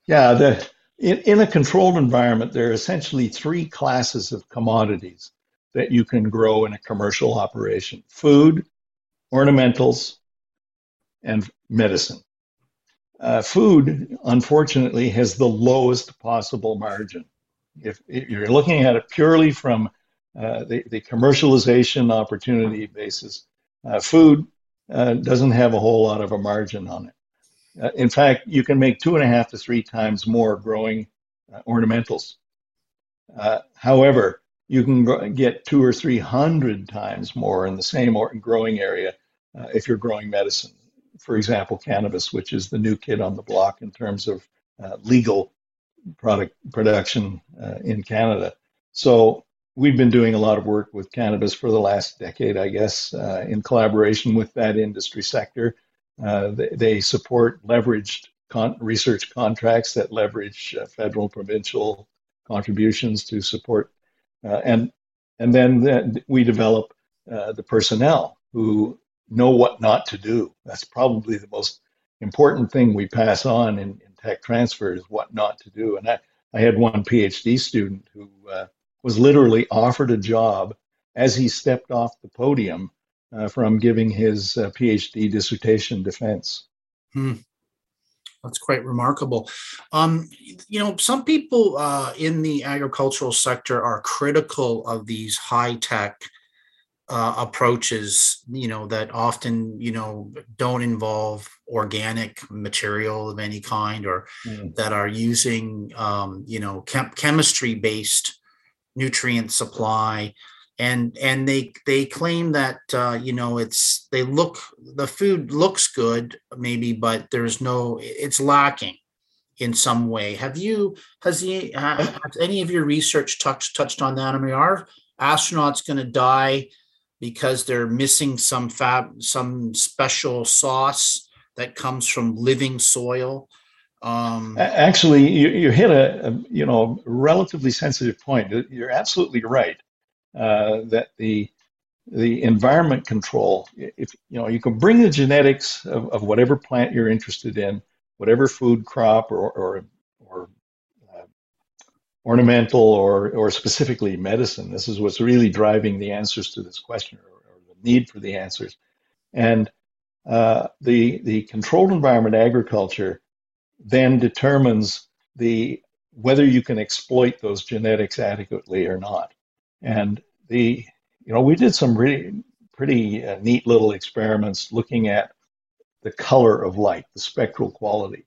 Speaker 2: Yeah the in, in a controlled environment there are essentially three classes of commodities that you can grow in a commercial operation food, ornamentals, and medicine. Uh, food, unfortunately, has the lowest possible margin. If, if you're looking at it purely from uh, the, the commercialization opportunity basis, uh, food uh, doesn't have a whole lot of a margin on it. Uh, in fact, you can make two and a half to three times more growing uh, ornamentals. however, you can get two or three hundred times more in the same growing area uh, if you're growing medicine. For example, cannabis, which is the new kid on the block in terms of uh, legal product production uh, in Canada. So we've been doing a lot of work with cannabis for the last decade, I guess, uh, in collaboration with that industry sector. Uh, they, they, support leveraged con- research contracts that leverage uh, federal, provincial contributions to support and and then we develop uh, the personnel who know what not to do. That's probably the most important thing we pass on in, in tech transfer is what not to do. And I, I had one PhD student who uh, was literally offered a job as he stepped off the podium uh, from giving his uh, PhD dissertation defense.
Speaker 1: Hmm. That's quite remarkable. Um, you know, some people uh, in the agricultural sector are critical of these high tech uh, approaches. You know that often you know don't involve organic material of any kind, or mm. that are using um, you know chem- chemistry based nutrient supply and and they they claim that uh, you know it's they look the food looks good maybe but there's no it's lacking in some way. Have you has the has any of your research touched touched on that? I mean are astronauts going to die because they're missing some fab some special sauce that comes from living soil?
Speaker 2: Um, actually you, you hit a, a you know relatively sensitive point. You're absolutely right that the the environment control, if you know, you can bring the genetics of, of whatever plant you're interested in, whatever food crop or or, or uh, ornamental or or specifically medicine. This is what's really driving the answers to this question or, or the need for the answers. And uh, the the controlled environment agriculture then determines the whether you can exploit those genetics adequately or not. And the, you know, we did some really pretty uh, neat little experiments looking at the color of light, the spectral quality.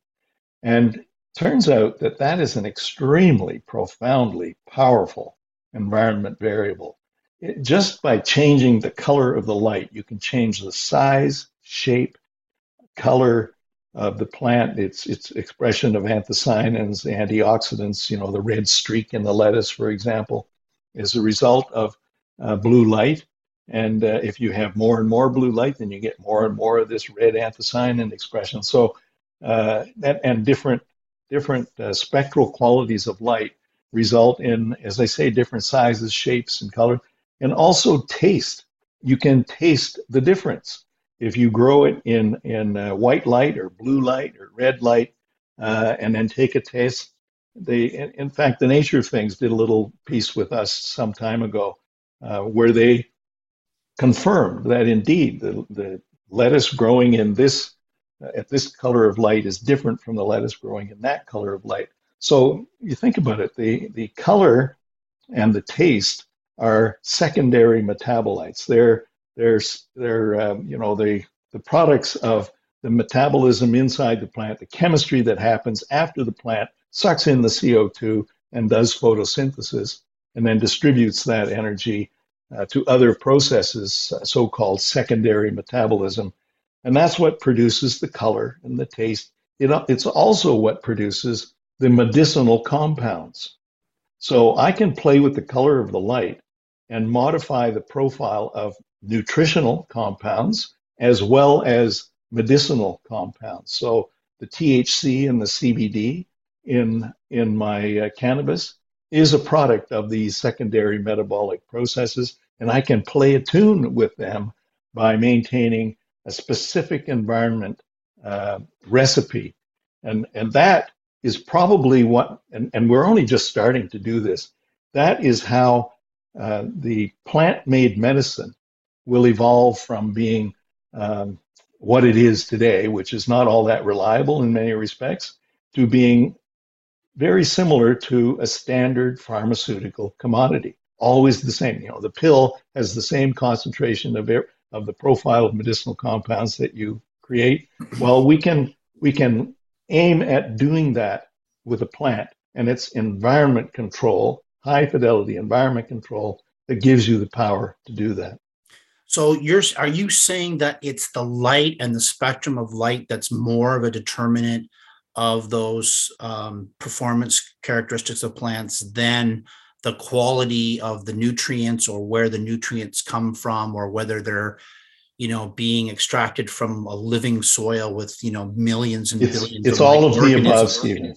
Speaker 2: And turns out that that is an extremely profoundly powerful environment variable. It, just by changing the color of the light, you can change the size, shape, color of the plant, its its expression of anthocyanins, antioxidants, you know, the red streak in the lettuce, for example is a result of uh, blue light. And uh, if you have more and more blue light, then you get more and more of this red anthocyanin expression. So, uh, that, and different different uh, spectral qualities of light result in, as I say, different sizes, shapes, and color, and also taste. You can taste the difference if you grow it in in uh, white light or blue light or red light, uh, and then take a taste they, in fact, the Nature of Things did a little piece with us some time ago uh, where they confirmed that indeed the, the lettuce growing in this uh, at this color of light is different from the lettuce growing in that color of light. So you think about it, the, the color and the taste are secondary metabolites. They're they're they're um, you know the the products of the metabolism inside the plant, the chemistry that happens after the plant sucks in the CO2 and does photosynthesis, and then distributes that energy uh, to other processes, uh, so called secondary metabolism. And that's what produces the color and the taste. It, it's also what produces the medicinal compounds. So I can play with the color of the light and modify the profile of nutritional compounds as well as medicinal compounds. So the THC and the CBD in in my uh, cannabis is a product of these secondary metabolic processes, and I can play a tune with them by maintaining a specific environment uh, recipe, and and that is probably what, and, and we're only just starting to do this. That is how uh, the plant-made medicine will evolve from being um, what it is today, which is not all that reliable in many respects, to being very similar to a standard pharmaceutical commodity. Always the same. You know, the pill has the same concentration of of the profile of medicinal compounds that you create. Well, we can we can aim at doing that with a plant, and it's environment control, high fidelity environment control that gives you the power to do that.
Speaker 1: So you're are you saying that it's the light and the spectrum of light that's more of a determinant of those um, performance characteristics of plants than the quality of the nutrients or where the nutrients come from or whether they're you know being extracted from a living soil with you know millions and
Speaker 2: it's,
Speaker 1: billions
Speaker 2: it's
Speaker 1: of
Speaker 2: all of the above stephen.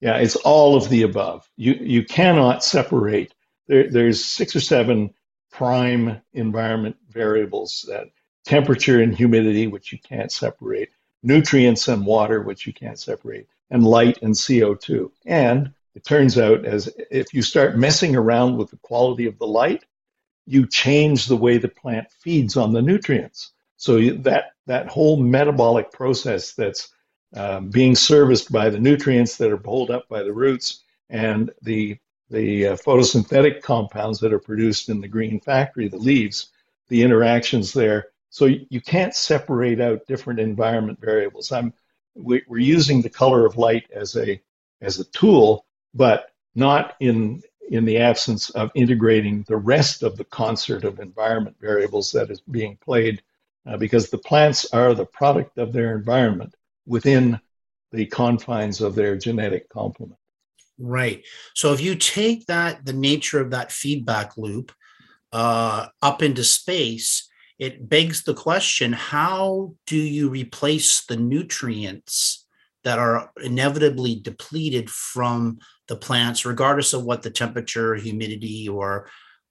Speaker 2: Yeah it's all of the above. You you cannot separate. There, there's six or seven prime environment variables that temperature and humidity which you can't separate nutrients and water, which you can't separate, and light and CO2. And it turns out as if you start messing around with the quality of the light, you change the way the plant feeds on the nutrients. So that that whole metabolic process that's um, being serviced by the nutrients that are pulled up by the roots and the the uh, photosynthetic compounds that are produced in the green factory, the leaves, the interactions there so you can't separate out different environment variables. I'm we, are using the color of light as a as a tool, but not in in the absence of integrating the rest of the concert of environment variables that is being played, uh, because the plants are the product of their environment within the confines of their genetic complement.
Speaker 1: Right. So if you take that the nature of that feedback loop uh, up into space it begs the question how do you replace the nutrients that are inevitably depleted from the plants regardless of what the temperature humidity or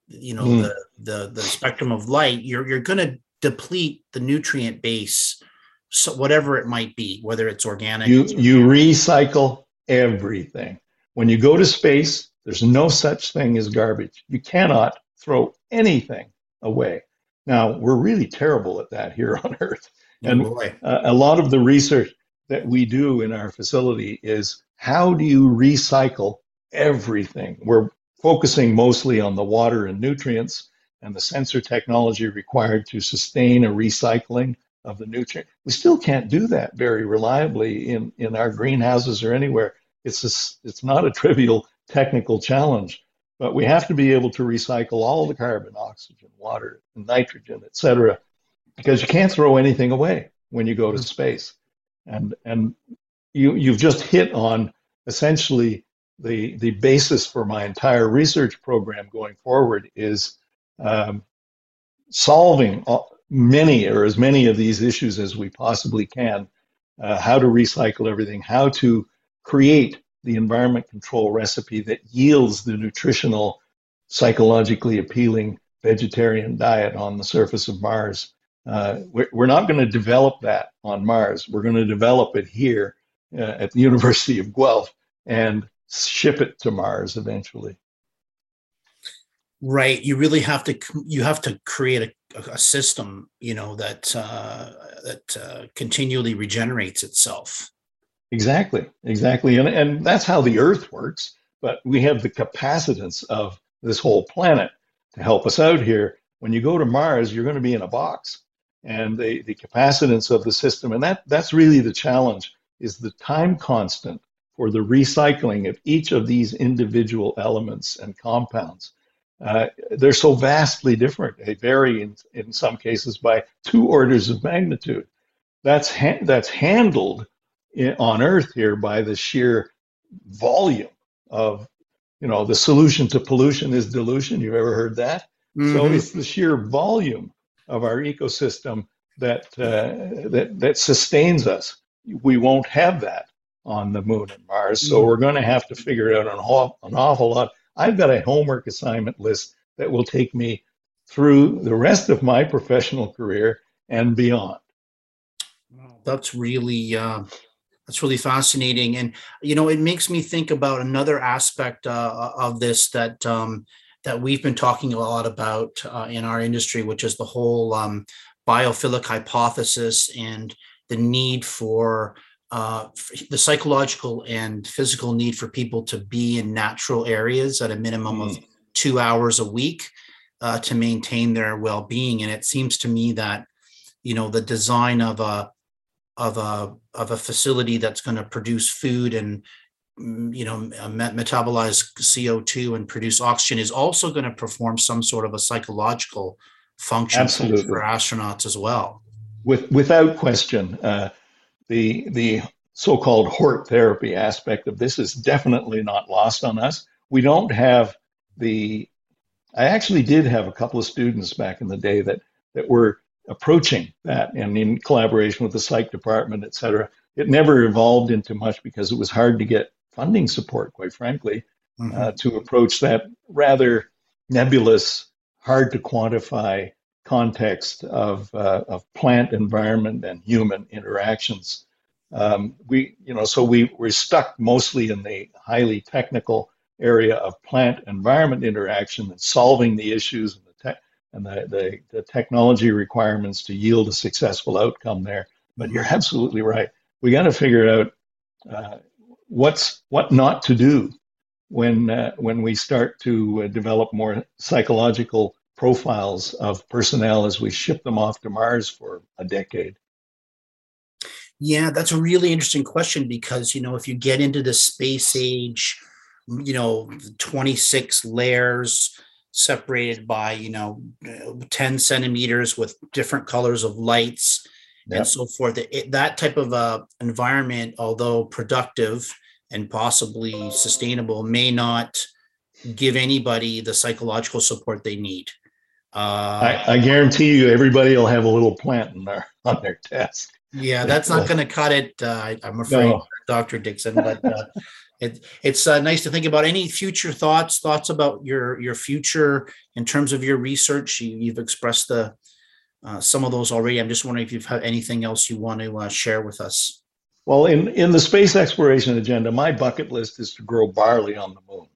Speaker 1: you know mm. the, the the spectrum of light you're you're going to deplete the nutrient base so whatever it might be whether it's organic
Speaker 2: you you recycle everything. When you go to space there's no such thing as garbage. You cannot throw anything away now, we're really terrible at that here on Earth. Oh, and uh, a lot of the research that we do in our facility is how do you recycle everything? We're focusing mostly on the water and nutrients and the sensor technology required to sustain a recycling of the nutrient. We still can't do that very reliably in, in our greenhouses or anywhere. It's, a, it's not a trivial technical challenge. But we have to be able to recycle all the carbon, oxygen, water, and nitrogen, et cetera, because you can't throw anything away when you go to space. And, and you, you've just hit on essentially the, the basis for my entire research program going forward is um, solving many or as many of these issues as we possibly can. Uh, how to recycle everything, how to create the environment control recipe that yields the nutritional, psychologically appealing vegetarian diet on the surface of Mars. Uh, we're, we're, not going to develop that on Mars. We're going to develop it here uh, at the University of Guelph and ship it to Mars eventually.
Speaker 1: Right. You really have to you have to create a, a system, you know, that uh, that uh, continually regenerates itself.
Speaker 2: Exactly, exactly. And, and that's how the Earth works. But we have the capacitance of this whole planet to help us out here. When you go to Mars, you're going to be in a box. And the, the capacitance of the system, and that, that's really the challenge, is the time constant for the recycling of each of these individual elements and compounds. Uh, they're so vastly different. They vary in, in some cases by two orders of magnitude. That's, ha- that's handled in, on Earth here by the sheer volume of, you know, the solution to pollution is dilution. You've ever heard that? Mm-hmm. So it's the sheer volume of our ecosystem that uh, that that sustains us. We won't have that on the moon and Mars, so we're going to have to figure out an, aw- an awful lot. I've got a homework assignment list that will take me through the rest of my professional career and beyond.
Speaker 1: That's really uh, that's really fascinating, and you know, it makes me think about another aspect uh, of this that um, that we've been talking a lot about uh, in our industry, which is the whole um, biophilic hypothesis and the need for uh, the psychological and physical need for people to be in natural areas at a minimum mm. of two hours a week uh, to maintain their well-being. And it seems to me that you know the design of a of a of a facility that's going to produce food and mm, you know metabolize CO2 and produce oxygen is also going to perform some sort of a psychological function
Speaker 2: Absolutely.
Speaker 1: for astronauts as well.
Speaker 2: With without question, uh, the the so-called HORT therapy aspect of this is definitely not lost on us. We don't have the. I actually did have a couple of students back in the day that that were approaching that and in collaboration with the psych department, et cetera. It never evolved into much because it was hard to get funding support, quite frankly, mm-hmm. uh, to approach that rather nebulous, hard to quantify context of, uh, of plant environment and human interactions. Um, we, you know, so we we're stuck mostly in the highly technical area of plant environment interaction and solving the issues and and the, the, the technology requirements to yield a successful outcome there. But you're absolutely right. We got to figure out uh, what's what not to do when uh, when we start to uh, develop more psychological profiles of personnel as we ship them off to Mars for a decade.
Speaker 1: Yeah, that's a really interesting question because you know if you get into the space age, you know, 26 layers separated by you know 10 centimeters with different colors of lights yep. and so forth it, that type of uh, environment although productive and possibly sustainable may not give anybody the psychological support they need
Speaker 2: uh, I, I, guarantee you everybody will have a little plant in their on their desk
Speaker 1: yeah that's not going to cut it uh, i'm afraid no. dr dixon but uh, it, it's uh, nice to think about any future thoughts thoughts about your your future in terms of your research. You, have expressed the uh, some of those already. I'm just wondering if you've had anything else you want to uh, share with us.
Speaker 2: Well in in the space exploration agenda my bucket list is to grow barley on the moon.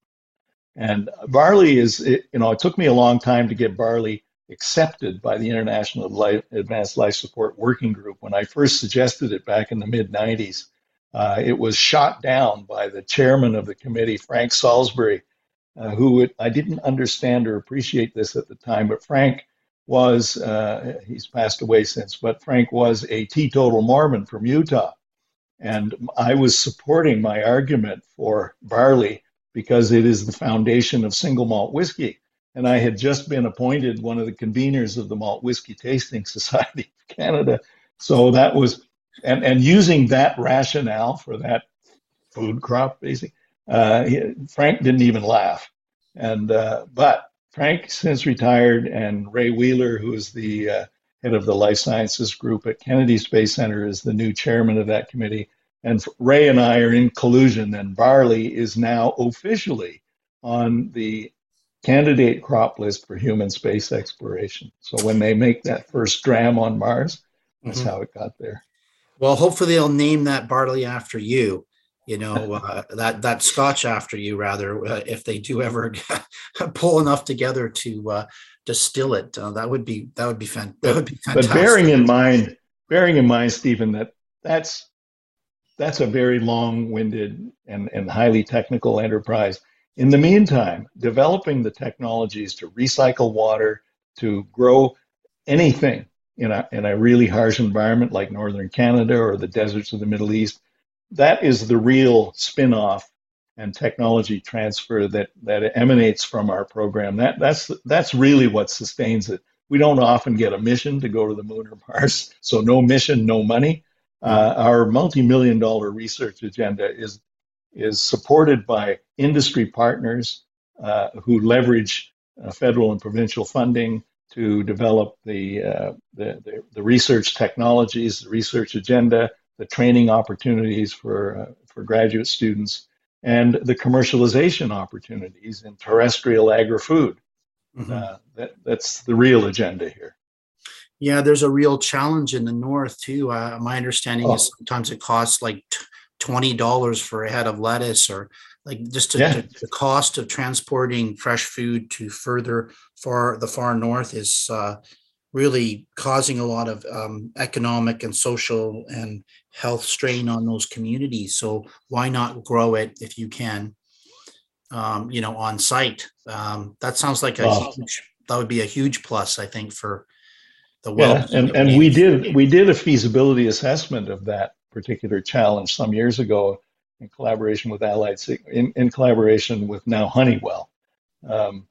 Speaker 2: And barley is it, you know it took me a long time to get barley accepted by the international life, advanced life support working group. When i first suggested it back in the mid 90s uh, it was shot down by the chairman of the committee, Frank Salisbury, uh, who I didn't understand or appreciate this at the time, but Frank was, uh, he's passed away since, but Frank was a teetotal Mormon from Utah. And I was supporting my argument for barley because it is the foundation of single malt whiskey. And I had just been appointed one of the conveners of the Malt Whiskey Tasting Society of Canada. So that was and and using that rationale for that food crop, basically, uh, he, Frank didn't even laugh. And uh, but Frank since retired, and Ray Wheeler, who is the uh, head of the life sciences group at Kennedy Space Center, is the new chairman of that committee. And Ray and I are in collusion, and barley is now officially on the candidate crop list for human space exploration. So when they make that first dram on Mars, that's mm-hmm. how it got there.
Speaker 1: Well, hopefully they'll name that barley after you. You know uh, that that Scotch after you, rather, uh, if they do ever pull enough together to uh, distill it. Uh, that would be that would be fan- that would be fantastic.
Speaker 2: But bearing in mind, bearing in mind, Stephen, that that's that's a very long-winded and, and highly technical enterprise. In the meantime, developing the technologies to recycle water, to grow anything in a, in a really harsh environment like northern Canada or the deserts of the Middle East, that is the real spin off and technology transfer that, that emanates from our program. That, that's, that's really what sustains it. We don't often get a mission to go to the moon or Mars, so no mission, no money. Uh, our multi-million dollar research agenda is, is supported by industry partners uh, who leverage uh, federal and provincial funding to develop the, uh, the, the, the, research technologies, the research agenda, the training opportunities for, uh, for graduate students, and the commercialization opportunities in terrestrial agri-food. Mm-hmm. Uh, that, that's the real agenda here.
Speaker 1: Yeah, there's a real challenge in the north too. Uh, my understanding oh. is sometimes it costs like twenty dollars for a head of lettuce, or like just to, yeah. to, the cost of transporting fresh food to further far the far north is uh, really causing a lot of um, economic and social and health strain on those communities. So why not grow it if you can, um, you know, on site? Um, that sounds like a wow. huge, that would be a huge plus, I think, for the
Speaker 2: well. Yeah, and and we did we did a feasibility assessment of that particular challenge some years ago in collaboration with Allied in, in collaboration with now Honeywell. Um,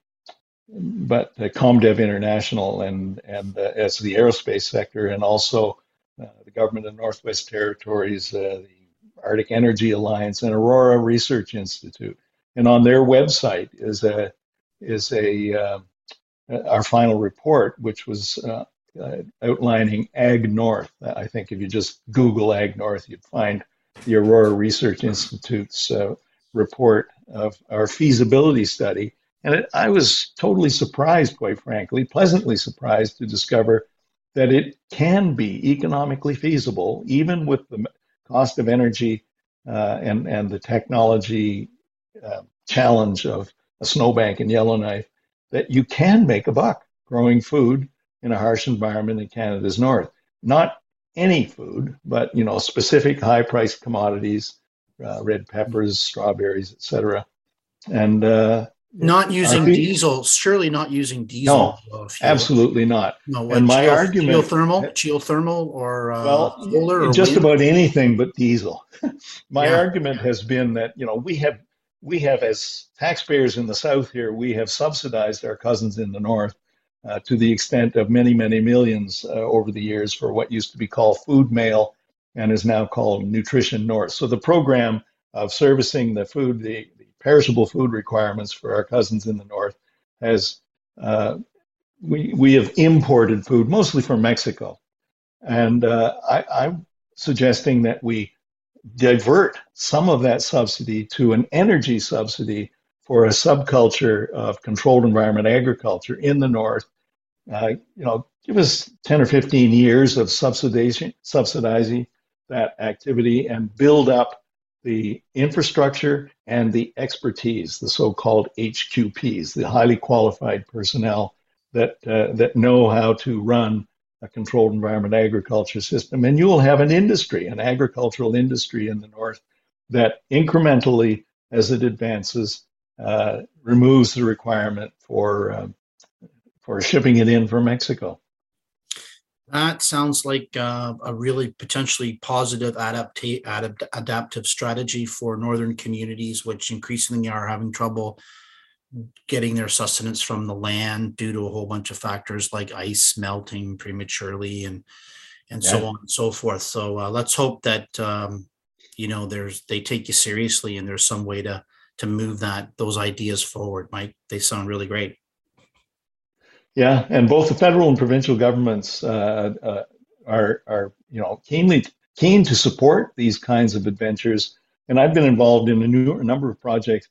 Speaker 2: but uh, ComDev International and and uh, as the aerospace sector, and also uh, the government of Northwest Territories, uh, the Arctic Energy Alliance, and Aurora Research Institute. And on their website is a is a uh, our final report, which was uh, outlining Ag North. I think if you just Google Ag North, you'd find the Aurora Research Institute's report of our feasibility study and it, I was totally surprised, quite frankly, pleasantly surprised to discover that it can be economically feasible, even with the cost of energy uh, and, and the technology uh, challenge of a snowbank in Yellowknife, that you can make a buck growing food in a harsh environment in Canada's north. Not any food, but you know specific high-priced commodities, uh, red peppers, strawberries, etc. And uh,
Speaker 1: not using diesel, surely not using diesel.
Speaker 2: No, absolutely not.
Speaker 1: No, and my argument, geothermal, geothermal, or uh,
Speaker 2: well, solar, or just wind? about anything but diesel. my yeah. argument has been that you know we have we have as taxpayers in the south here we have subsidized our cousins in the north uh, to the extent of many many millions uh, over the years for what used to be called food mail and is now called nutrition north. So the program of servicing the food the perishable food requirements for our cousins in the north has uh, we we have imported food mostly from Mexico, and uh, I, I'm suggesting that we divert some of that subsidy to an energy subsidy for a subculture of controlled environment agriculture in the north. Uh, you know, give us 10 or 15 years of subsidizing, subsidizing that activity and build up the infrastructure and the expertise, the so-called HQPs, the highly qualified personnel that uh, that know how to run a controlled environment agriculture system, and you will have an industry, an agricultural industry in the north that incrementally, as it advances, uh, removes the requirement for uh, for shipping it in from Mexico.
Speaker 1: That sounds like uh, a really potentially positive adapta- adapt- adaptive strategy for northern communities, which increasingly are having trouble getting their sustenance from the land due to a whole bunch of factors like ice melting prematurely and and yeah. so on and so forth. So uh, let's hope that um, you know there's they take you seriously and there's some way to to move that those ideas forward. Mike, they sound really great.
Speaker 2: Yeah, and both the federal and provincial governments uh, uh, are are you know keenly keen to support these kinds of adventures. And I've been involved in a, new, a number of projects.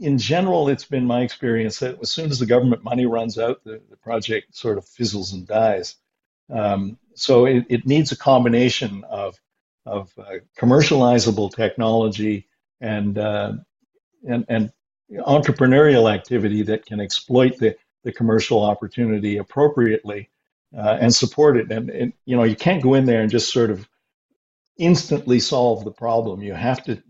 Speaker 2: In general, it's been my experience that as soon as the government money runs out, the, the project sort of fizzles and dies. Um, so it, it, needs a combination of of uh, commercializable technology and, uh, and and entrepreneurial activity that can exploit the the commercial opportunity appropriately uh, and support it. And, and, you know, you can't go in there and just sort of instantly solve the problem. You have to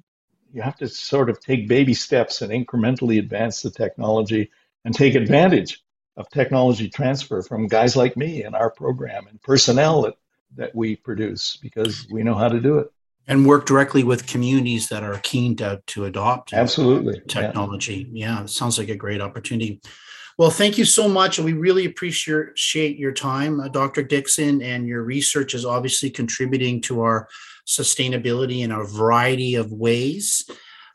Speaker 2: you have to sort of take baby steps and incrementally advance the technology and take advantage of technology transfer from guys like me in our program and personnel that, that we produce because we know how to do it
Speaker 1: and work directly with communities that are keen to, to adopt
Speaker 2: absolutely
Speaker 1: technology yeah. yeah it sounds like a great opportunity well, thank you so much. We really appreciate your time, uh, Dr. Dixon, and your research is obviously contributing to our sustainability in a variety of ways.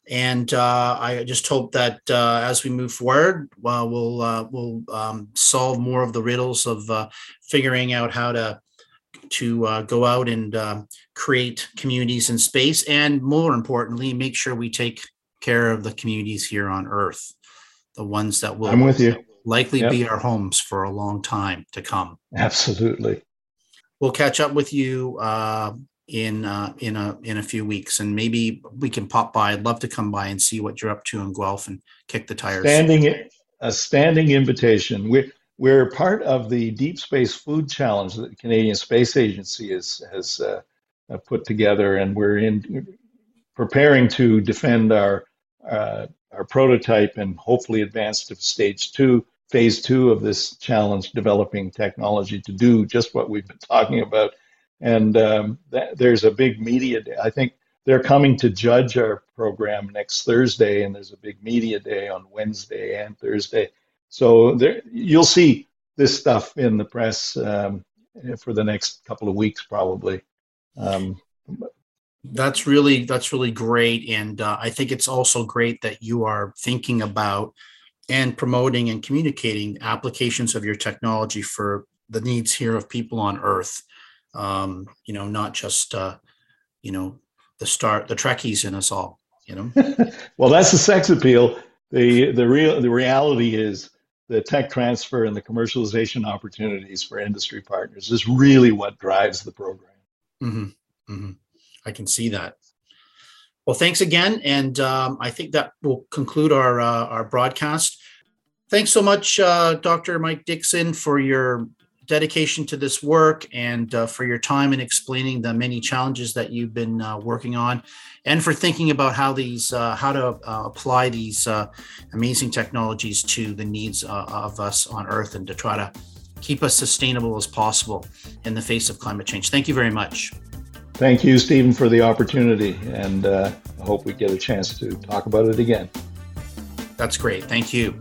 Speaker 1: And uh, I just hope that uh, as we move forward, well, we'll uh, we'll um, solve more of the riddles of uh, figuring out how to to uh, go out and uh, create communities in space, and more importantly, make sure we take care of the communities here on Earth, the ones that will
Speaker 2: I'm with you.
Speaker 1: likely
Speaker 2: Yep.
Speaker 1: be our homes for a long time to come.
Speaker 2: Absolutely.
Speaker 1: We'll catch up with you uh, in uh, in a in a few weeks, and maybe we can pop by. I'd love to come by and see what you're up to in Guelph and kick the tires.
Speaker 2: Standing a standing invitation. We're we're part of the Deep Space Food Challenge that the Canadian Space Agency has has uh, uh, put together, and we're in preparing to defend our uh, our prototype and hopefully advance to stage two, phase two of this challenge, developing technology to do just what we've been talking about. And um, that, there's a big media day. I think they're coming to judge our program next Thursday, and there's a big media day on Wednesday and Thursday. So there, you'll see this stuff in the press um, for the next couple of weeks, probably. Um,
Speaker 1: That's really that's really great, and uh, I think it's also great that you are thinking about and promoting and communicating applications of your technology for the needs here of people on Earth. Um, you know, not just uh, you know the start the Trekkies in us all. You know.
Speaker 2: well, that's the sex appeal. the the real The reality is the tech transfer and the commercialization opportunities for industry partners is really what drives the program.
Speaker 1: hmm hmm I can see that. Well, thanks again, and um, I think that will conclude our uh, our broadcast. Thanks so much, uh, Dr. Mike Dixon, for your dedication to this work and uh, for your time in explaining the many challenges that you've been uh, working on, and for thinking about how these uh, how to uh, apply these uh, amazing technologies to the needs uh, of us on Earth and to try to keep us sustainable as possible in the face of climate change. Thank you very much.
Speaker 2: Thank you, Stephen, for the opportunity, and uh, I hope we get a chance to talk about it again.
Speaker 1: That's great. Thank you.